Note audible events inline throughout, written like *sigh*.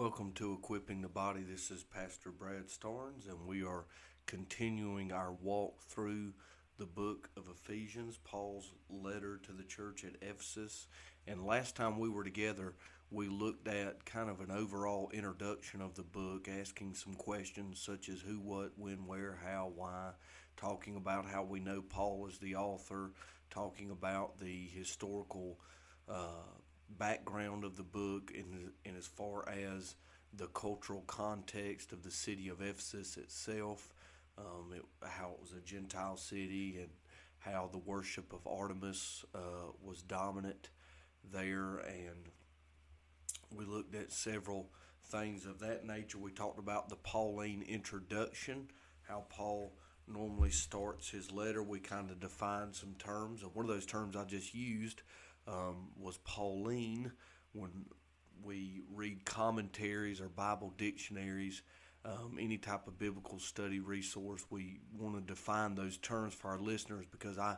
Welcome to Equipping the Body. This is Pastor Brad Starnes, and we are continuing our walk through the book of Ephesians, Paul's letter to the church at Ephesus. And last time we were together, we looked at kind of an overall introduction of the book, asking some questions such as who, what, when, where, how, why, talking about how we know Paul is the author, talking about the historical uh, background of the book and, in as far as the cultural context of the city of Ephesus itself, um, it, how it was a Gentile city, and how the worship of Artemis uh, was dominant there. And we looked at several things of that nature. We talked about the Pauline introduction, how Paul normally starts his letter. We kind of defined some terms, and one of those terms I just used um, was Pauline. When we read commentaries or Bible dictionaries, um, any type of biblical study resource, we want to define those terms for our listeners because I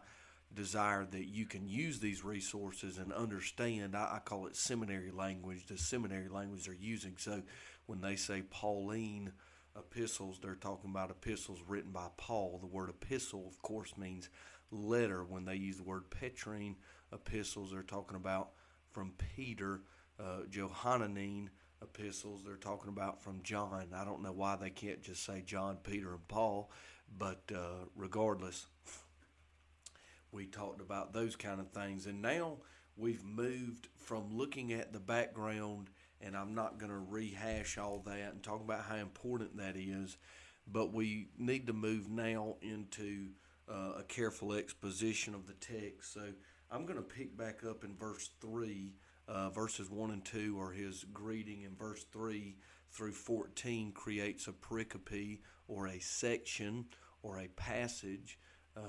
desire that you can use these resources and understand. I, I call it seminary language, the seminary language they're using. So when they say Pauline epistles, they're talking about epistles written by Paul. The word epistle, of course, means letter. When they use the word Petrine epistles, they're talking about from Peter. Uh, Johannine epistles, they're talking about from John. I don't know why they can't just say John, Peter, and Paul, but uh, regardless, we talked about those kind of things. And now we've moved from looking at the background, and I'm not going to rehash all that and talk about how important that is, but we need to move now into uh, a careful exposition of the text. So I'm going to pick back up in verse 3. Uh, verses 1 and 2 are his greeting, and verse 3 through 14 creates a pericope or a section or a passage. Uh,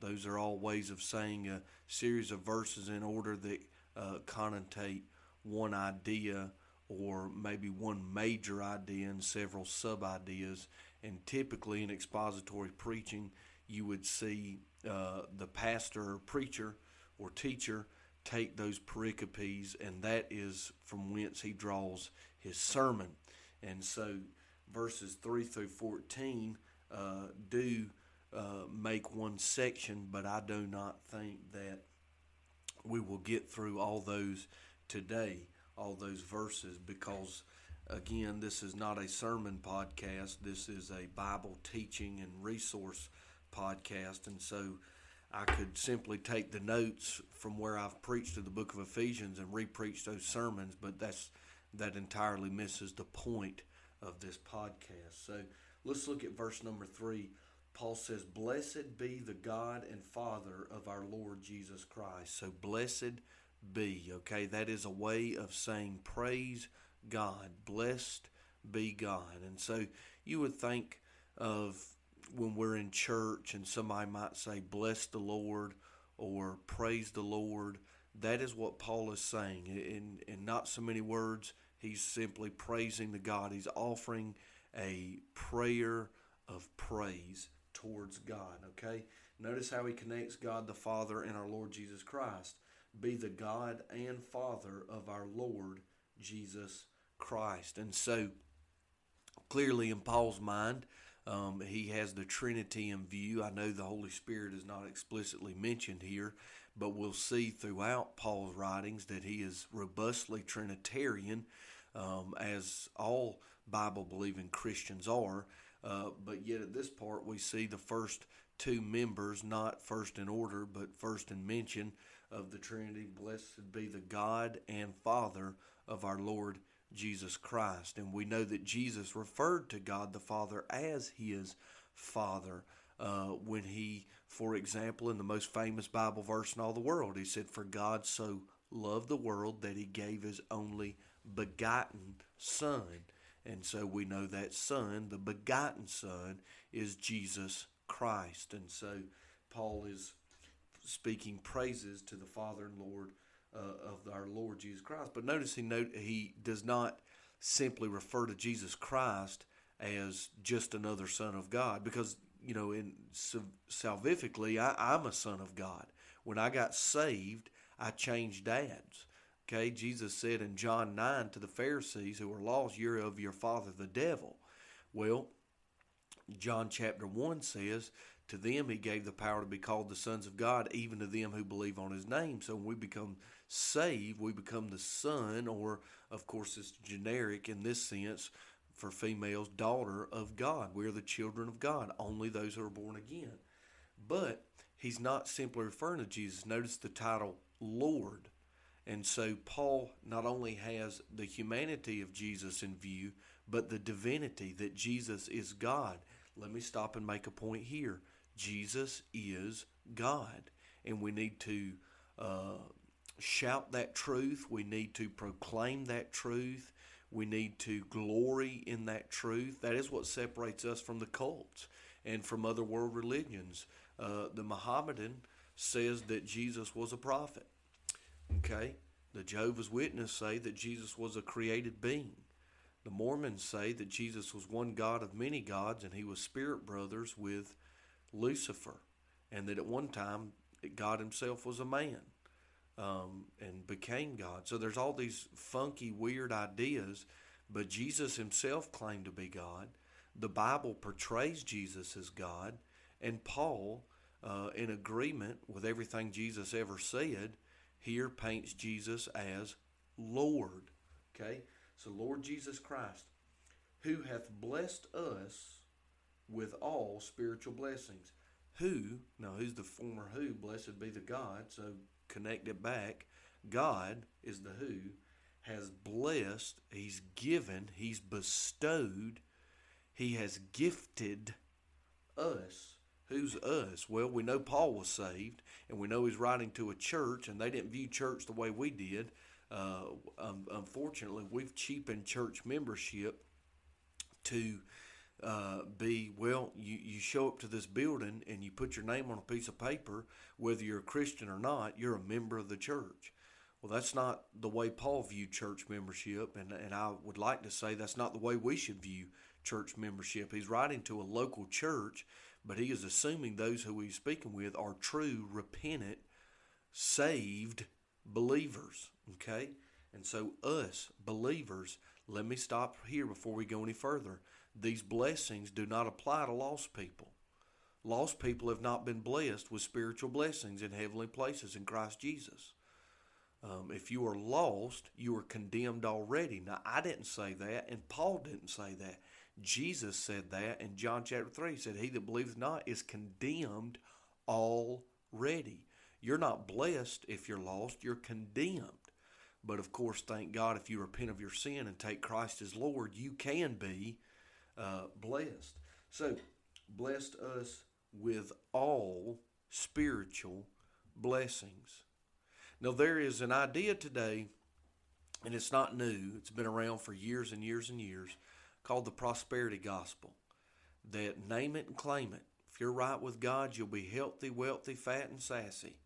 those are all ways of saying a series of verses in order that uh, connotate one idea or maybe one major idea and several sub ideas. And typically in expository preaching, you would see uh, the pastor or preacher or teacher take those pericopes, and that is from whence he draws his sermon. And so verses 3 through 14 uh, do uh, make one section, but I do not think that we will get through all those today, all those verses, because again, this is not a sermon podcast. This is a Bible teaching and resource podcast. And so I could simply take the notes from where I've preached to the book of Ephesians and repreach those sermons, but that's that entirely misses the point of this podcast. So let's look at verse number three. Paul says, Blessed be the God and Father of our Lord Jesus Christ. So, blessed be, okay? That is a way of saying, Praise God. Blessed be God. And so, you would think of when we're in church and somebody might say, Bless the Lord or Praise the Lord. That is what Paul is saying. In, in not so many words, he's simply praising the God. He's offering a prayer of praise towards God. Okay? Notice how he connects God the Father and our Lord Jesus Christ. Be the God and Father of our Lord Jesus Christ. And so, clearly in Paul's mind, um, he has the Trinity in view. I know the Holy Spirit is not explicitly mentioned here, but we'll see throughout Paul's writings that he is robustly Trinitarian, um, as all Bible believing Christians are. Uh, but yet at this part, we see the first two members, not first in order, but first in mention of the Trinity. Blessed be the God and Father of our Lord Jesus Christ. And we know that Jesus referred to God the Father as his Father. Uh, when he, for example, in the most famous Bible verse in all the world, he said, For God so loved the world that he gave his only begotten Son. And so we know that Son, the begotten Son, is Jesus Christ. And so Paul is speaking praises to the Father and Lord uh, of our Lord Jesus Christ. But notice he note he does not simply refer to Jesus Christ as just another Son of God, because you know, in salvifically, I, I'm a son of God. When I got saved, I changed dads. Okay, Jesus said in John 9 to the Pharisees who were lost, You're of your father the devil. Well, John chapter 1 says, To them he gave the power to be called the sons of God, even to them who believe on his name. So when we become saved, we become the son, or of course it's generic in this sense for females, daughter of God. We're the children of God, only those who are born again. But he's not simply referring to Jesus. Notice the title Lord. And so Paul not only has the humanity of Jesus in view, but the divinity that Jesus is God. Let me stop and make a point here. Jesus is God, and we need to uh, shout that truth. We need to proclaim that truth. We need to glory in that truth. That is what separates us from the cults and from other world religions. Uh, the Mohammedan says that Jesus was a prophet. Okay? The Jehovah's Witnesses say that Jesus was a created being. The Mormons say that Jesus was one God of many gods and he was spirit brothers with Lucifer, and that at one time God himself was a man um, and became God. So there's all these funky, weird ideas, but Jesus himself claimed to be God. The Bible portrays Jesus as God, and Paul, uh, in agreement with everything Jesus ever said, here paints Jesus as Lord. Okay? So, Lord Jesus Christ, who hath blessed us with all spiritual blessings. Who, now who's the former who? Blessed be the God. So, connect it back. God is the who, has blessed, He's given, He's bestowed, He has gifted us Who's us? Well, we know Paul was saved, and we know he's writing to a church, and they didn't view church the way we did. Uh, um, unfortunately, we've cheapened church membership to uh, be well, you, you show up to this building and you put your name on a piece of paper, whether you're a Christian or not, you're a member of the church. Well, that's not the way Paul viewed church membership, and, and I would like to say that's not the way we should view church membership. He's writing to a local church but he is assuming those who he's speaking with are true, repentant, saved believers. Okay? And so, us, believers, let me stop here before we go any further. These blessings do not apply to lost people. Lost people have not been blessed with spiritual blessings in heavenly places in Christ Jesus. Um, if you are lost, you are condemned already. Now, I didn't say that, and Paul didn't say that. Jesus said that in John chapter 3. He said, He that believeth not is condemned already. You're not blessed if you're lost, you're condemned. But of course, thank God, if you repent of your sin and take Christ as Lord, you can be uh, blessed. So, blessed us with all spiritual blessings. Now, there is an idea today, and it's not new, it's been around for years and years and years called the prosperity gospel that name it and claim it. If you're right with God, you'll be healthy, wealthy, fat, and sassy.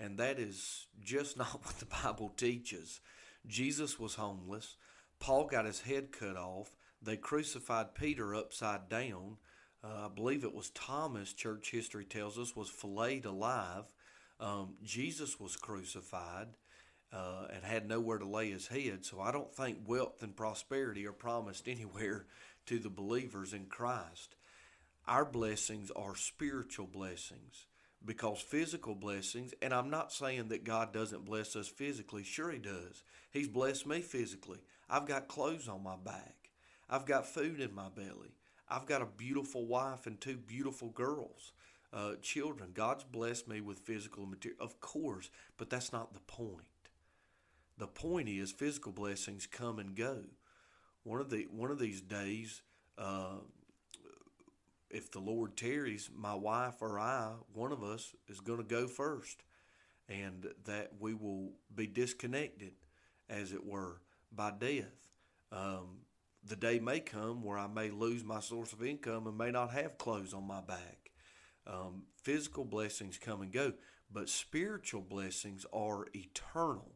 And that is just *laughs* not what the Bible teaches. Jesus was homeless. Paul got his head cut off. They crucified Peter upside down. Uh, I believe it was Thomas, church history tells us, was filleted alive. Um, Jesus was crucified uh, and had nowhere to lay his head. So I don't think wealth and prosperity are promised *laughs* anywhere to the believers in Christ. Our blessings are spiritual blessings because physical blessings, and I'm not saying that God doesn't bless us physically. Sure, He does. He's blessed me physically. I've got clothes on my back, I've got food in my belly, I've got a beautiful wife and two beautiful girls. Uh, children, God's blessed me with physical material, of course, but that's not the point. The point is, physical blessings come and go. One of the one of these days, uh, if the Lord tarries, my wife or I, one of us, is going to go first, and that we will be disconnected, as it were, by death. Um, the day may come where I may lose my source of income and may not have clothes on my back. Um, physical blessings come and go, but spiritual blessings are eternal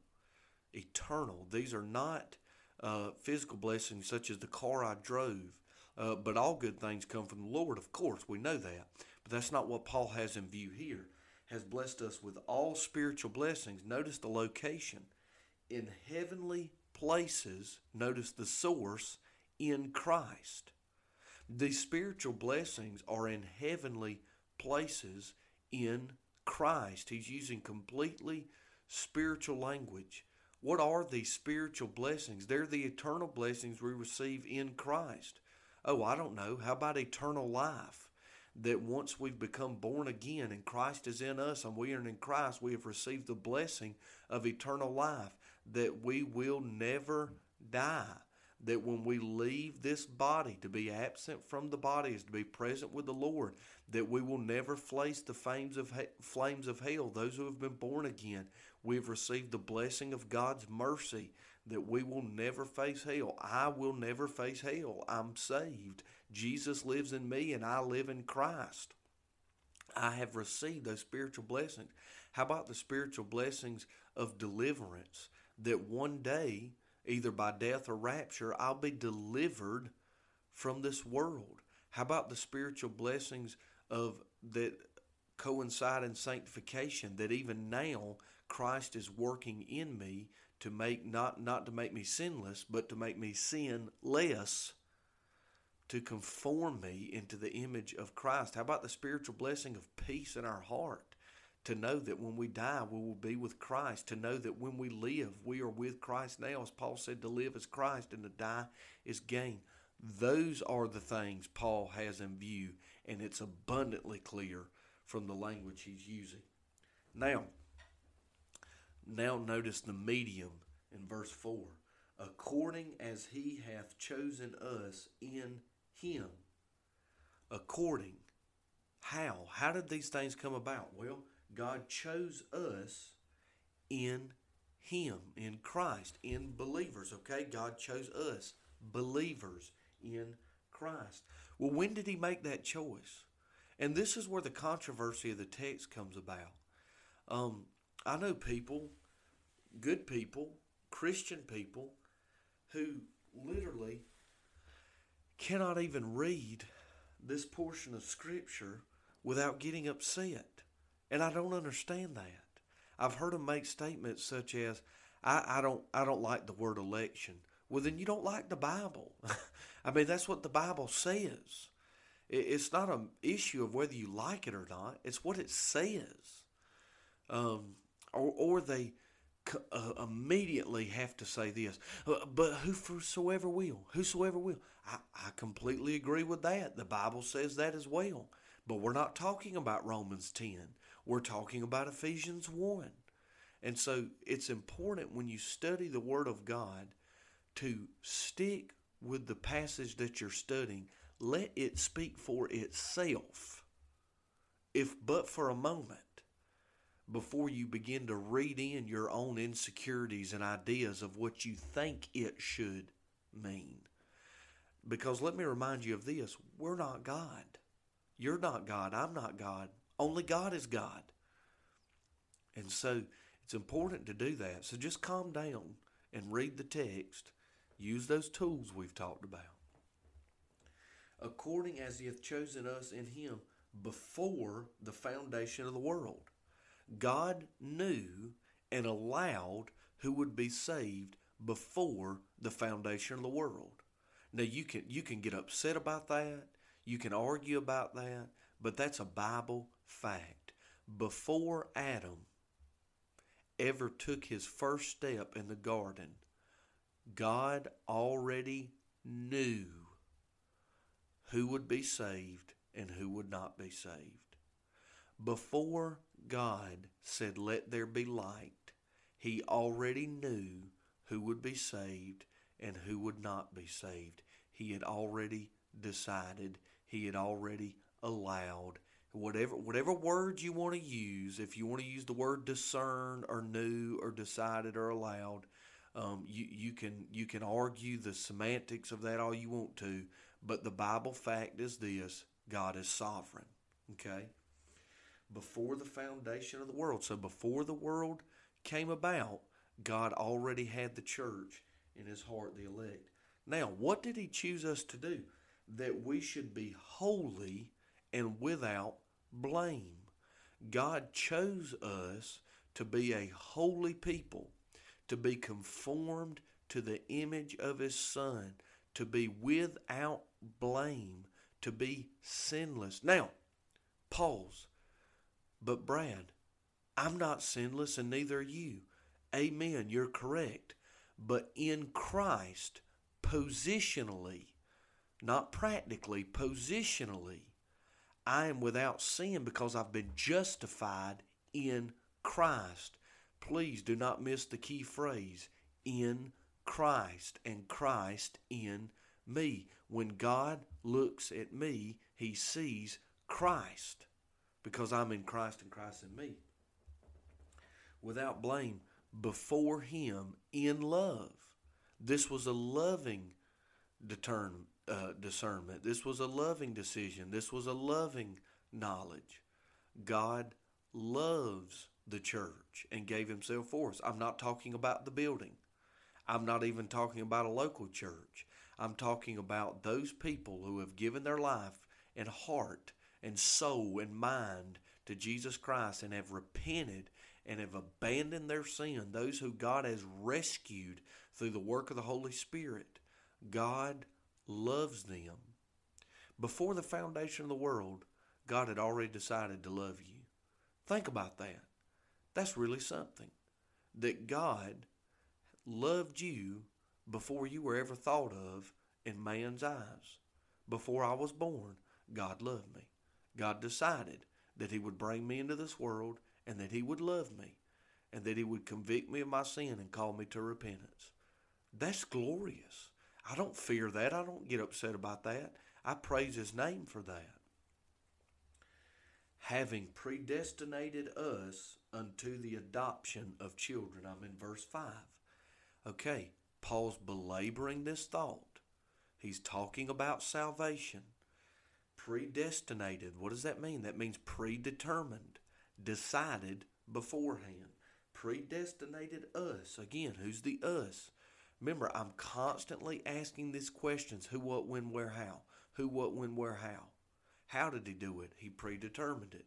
eternal. These are not uh, physical blessings such as the car I drove, uh, but all good things come from the Lord, of course. We know that. But that's not what Paul has in view here. Has blessed us with all spiritual blessings. Notice the location in heavenly places, notice the source, in Christ. These spiritual blessings are in heavenly places in Christ. He's using completely spiritual language. What are these spiritual blessings? They're the eternal blessings we receive in Christ. Oh, I don't know. How about eternal life? That once we've become born again and Christ is in us and we are in Christ, we have received the blessing of eternal life, that we will never die that when we leave this body, to be absent from the body is to be present with the Lord, that we will never face the flames of, flames of hell. Those who have been born again, we've received the blessing of God's mercy, that we will never face hell. I will never face hell. I'm saved. Jesus lives in me, and I live in Christ. I have received those spiritual blessings. How about the spiritual blessings of deliverance? That one day, either by death or rapture, I'll be delivered from this world. How about the spiritual blessings of that coincide in sanctification that even now Christ is working in me to make not not to make me sinless, but to make me sin less to conform me into the image of Christ. How about the spiritual blessing of peace in our heart? to know that when we die, we will be with Christ, to know that when we live, we are with Christ now. As Paul said, to live is Christ and to die is gain. Those are the things Paul has in view, and it's abundantly clear from the language he's using. Now, now notice the medium in verse 4 according as he hath chosen us in him. According. How? How did these things come about? Well, God chose us in Him, in Christ, in believers, okay? God chose us, believers in Christ. Well, when did He make that choice? And this is where the controversy of the text comes about. Um, I know people, good people, Christian people, who literally cannot even read this portion of Scripture without getting upset. And I don't understand that. I've heard them make statements such as, I, I don't I don't like the word election. Well then you don't like the Bible. *laughs* I mean that's what the Bible says. It, it's not an issue of whether you like it or not. It's what it says. Um, or, or they uh, immediately have to say this, uh, but whosoever will, whosoever will. I, I completely agree with that. The Bible says that as well. But we're not talking about Romans 10. We're talking about Ephesians 1. And so it's important when you study the Word of God to stick with the passage that you're studying. Let it speak for itself, if but for a moment, before you begin to read in your own insecurities and ideas of what you think it should mean. Because let me remind you of this we're not God. You're not God. I'm not God. Only God is God. And so it's important to do that. So just calm down and read the text. Use those tools we've talked about. According as he hath chosen us in him before the foundation of the world. God knew and allowed who would be saved before the foundation of the world. Now you can you can get upset about that. You can argue about that, but that's a Bible fact. Before Adam ever took his first step in the garden, God already knew who would be saved and who would not be saved. Before God said, Let there be light, he already knew who would be saved and who would not be saved. He had already decided, he had already allowed, whatever whatever words you want to use, if you want to use the word discern or knew or decided or allowed, um, you you can you can argue the semantics of that all you want to, but the Bible fact is this: God is sovereign. Okay. Before the foundation of the world, so before the world came about, God already had the church in His heart, the elect. Now, what did He choose us to do? That we should be holy and without blame. God chose us to be a holy people, to be conformed to the image of his Son, to be without blame, to be sinless. Now, pause. But, Brad, I'm not sinless and neither are you. Amen. You're correct. But in Christ, positionally, not practically, positionally, I am without sin because I've been justified in Christ. Please do not miss the key phrase in Christ and Christ in me. When God looks at me, he sees Christ because I'm in Christ and Christ in me. Without blame, before him in love. This was a loving uh, discernment. This was a loving decision. This was a loving knowledge. God loves the church and gave himself for us. I'm not talking about the building. I'm not even talking about a local church. I'm talking about those people who have given their life and heart and soul and mind to Jesus Christ and have repented and have abandoned their sin, those who God has rescued through the work of the Holy Spirit. God loves them. Before the foundation of the world, God had already decided to love you. Think about that. That's really something. That God loved you before you were ever thought of in man's eyes. Before I was born, God loved me. God decided that He would bring me into this world and that He would love me and that He would convict me of my sin and call me to repentance. That's glorious. I don't fear that. I don't get upset about that. I praise His name for that. Having predestinated us unto the adoption of children. I'm in verse 5. Okay, Paul's belaboring this thought. He's talking about salvation. Predestinated. What does that mean? That means predetermined, decided beforehand. Predestinated us. Again, who's the us? Remember, I'm constantly asking these questions who, what, when, where, how. Who, what, when, where, how. How did he do it? He predetermined it.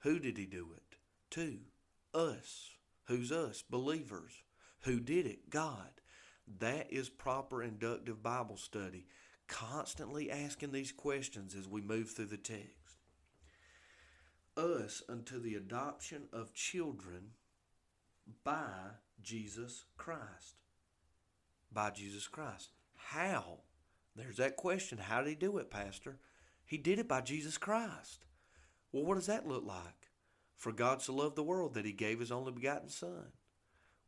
Who did he do it? To us. Who's us? Believers. Who did it? God. That is proper inductive Bible study. Constantly asking these questions as we move through the text. Us unto the adoption of children by Jesus Christ. By Jesus Christ. How? There's that question. How did he do it, Pastor? He did it by Jesus Christ. Well, what does that look like? For God so loved the world that he gave his only begotten Son.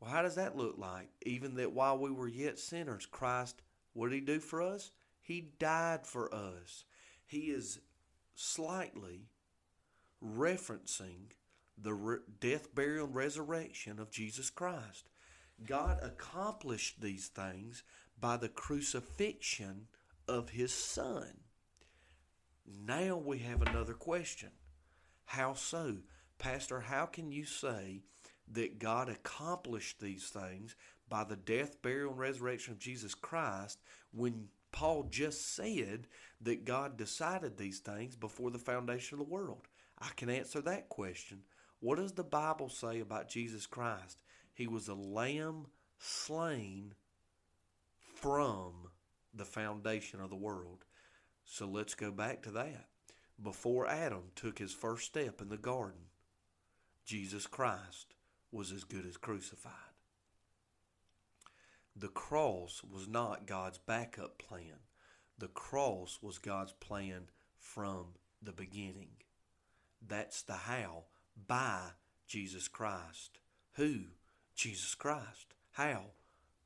Well, how does that look like? Even that while we were yet sinners, Christ, what did he do for us? He died for us. He is slightly referencing the re- death, burial, and resurrection of Jesus Christ. God accomplished these things by the crucifixion of his Son. Now we have another question. How so? Pastor, how can you say that God accomplished these things by the death, burial, and resurrection of Jesus Christ when Paul just said that God decided these things before the foundation of the world? I can answer that question. What does the Bible say about Jesus Christ? He was a lamb slain from the foundation of the world. So let's go back to that. Before Adam took his first step in the garden, Jesus Christ was as good as crucified. The cross was not God's backup plan. The cross was God's plan from the beginning. That's the how by Jesus Christ. Who? Jesus Christ. How?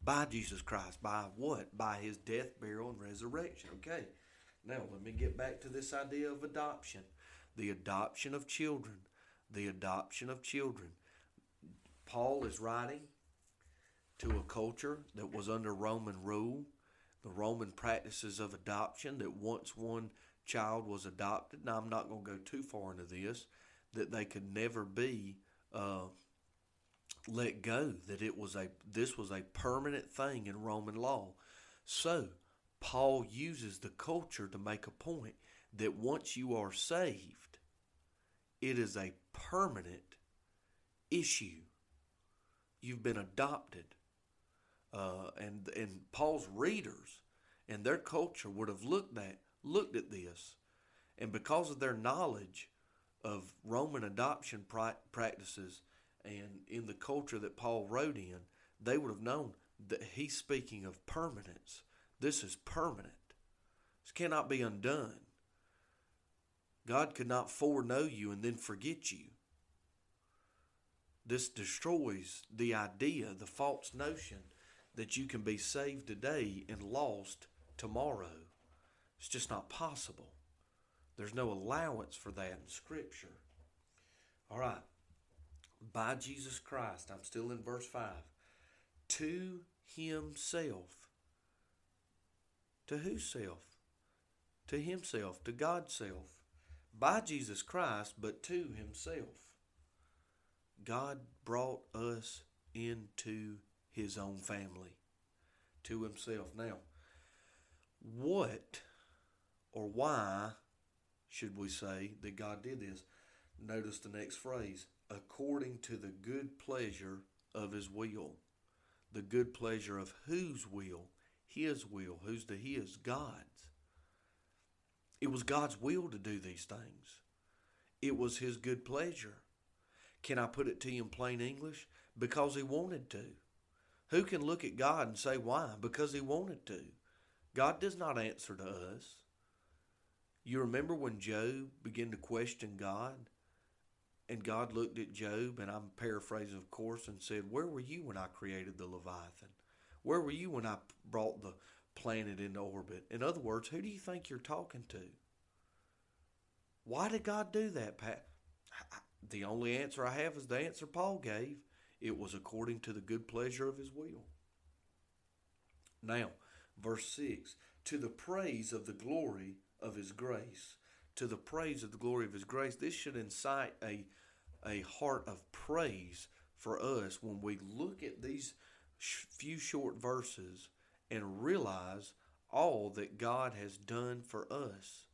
By Jesus Christ. By what? By his death, burial, and resurrection. Okay. Now, let me get back to this idea of adoption. The adoption of children. The adoption of children. Paul is writing to a culture that was under Roman rule, the Roman practices of adoption, that once one child was adopted, now I'm not going to go too far into this, that they could never be uh, let go, that it was a this was a permanent thing in Roman law. So Paul uses the culture to make a point that once you are saved, it is a permanent issue You've been adopted. Uh, and and Paul's readers and their culture would have looked at looked at this, and because of their knowledge of Roman adoption practices and in the culture that Paul wrote in, they would have known that he's speaking of permanence. This is permanent. This cannot be undone. God could not foreknow you and then forget you. This destroys the idea, the false notion that you can be saved today and lost tomorrow. It's just not possible. There's no allowance for that in Scripture. All right. By Jesus Christ, I'm still in verse 5. To himself. To whose self? To himself, to God's self. By Jesus Christ, but to himself. God brought us into his own family, to himself. Now, what or why should we say that God did this? Notice the next phrase according to the good pleasure of his will. The good pleasure of whose will? His will. Who's the his? God's. It was God's will to do these things. It was his good pleasure. Can I put it to you in plain English? Because he wanted to. Who can look at God and say why? Because he wanted to. God does not answer to us. You remember when Job began to question God? And God looked at Job, and I'm paraphrasing, of course, and said, Where were you when I created the Leviathan? Where were you when I brought the planet into orbit? In other words, who do you think you're talking to? Why did God do that, Pat? The only answer I have is the answer Paul gave. It was according to the good pleasure of his will. Now, verse 6 To the praise of the glory of his grace. To the praise of the glory of his grace. This should incite a, a heart of praise for us when we look at these few short verses and realize all that God has done for us,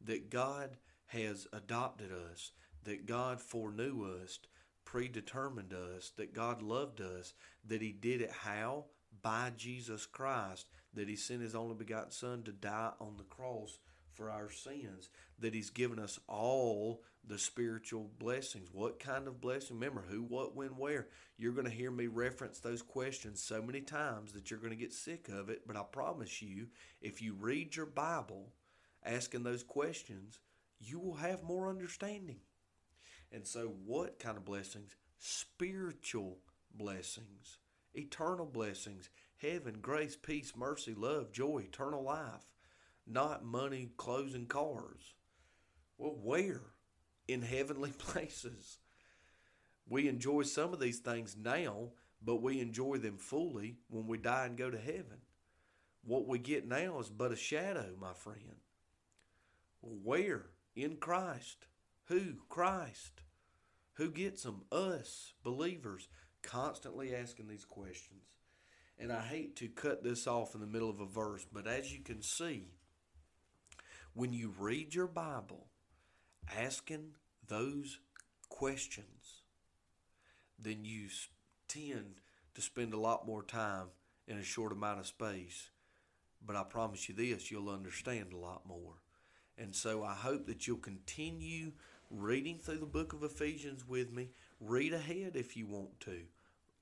that God has adopted us, that God foreknew us, predetermined us, that God loved us, that He did it how? By Jesus Christ, that He sent His only begotten Son to die on the cross for our sins, that He's given us all the spiritual blessings. What kind of blessing? Remember, who, what, when, where. You're going to hear me reference those questions so many times that you're going to get sick of it. But I promise you, if you read your Bible asking those questions, you will have more understanding. And so, what kind of blessings? Spiritual blessings, eternal blessings, heaven, grace, peace, mercy, love, joy, eternal life, not money, clothes, and cars. Well, where? In heavenly *laughs* places. We enjoy some of these things now, but we enjoy them fully when we die and go to heaven. What we get now is but a shadow, my friend. Where? In Christ. Who? Christ. Who gets them? Us, believers, constantly asking these questions. And I hate to cut this off in the middle of a verse, but as you can see, when you read your Bible asking those questions, then you tend to spend a lot more time in a short amount of space. But I promise you this, you'll understand a lot more. And so I hope that you'll continue reading through the book of Ephesians with me. Read ahead if you want to.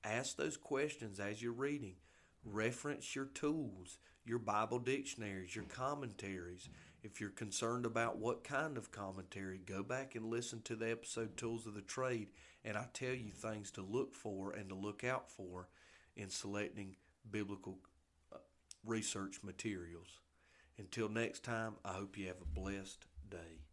Ask those questions as you're reading. Reference your tools, your Bible dictionaries, your commentaries. If you're concerned about what kind of commentary, go back and listen to the episode Tools of the Trade, and I tell you things to look for and to look out for in selecting biblical uh, research materials. Until next time, I hope you have a blessed day.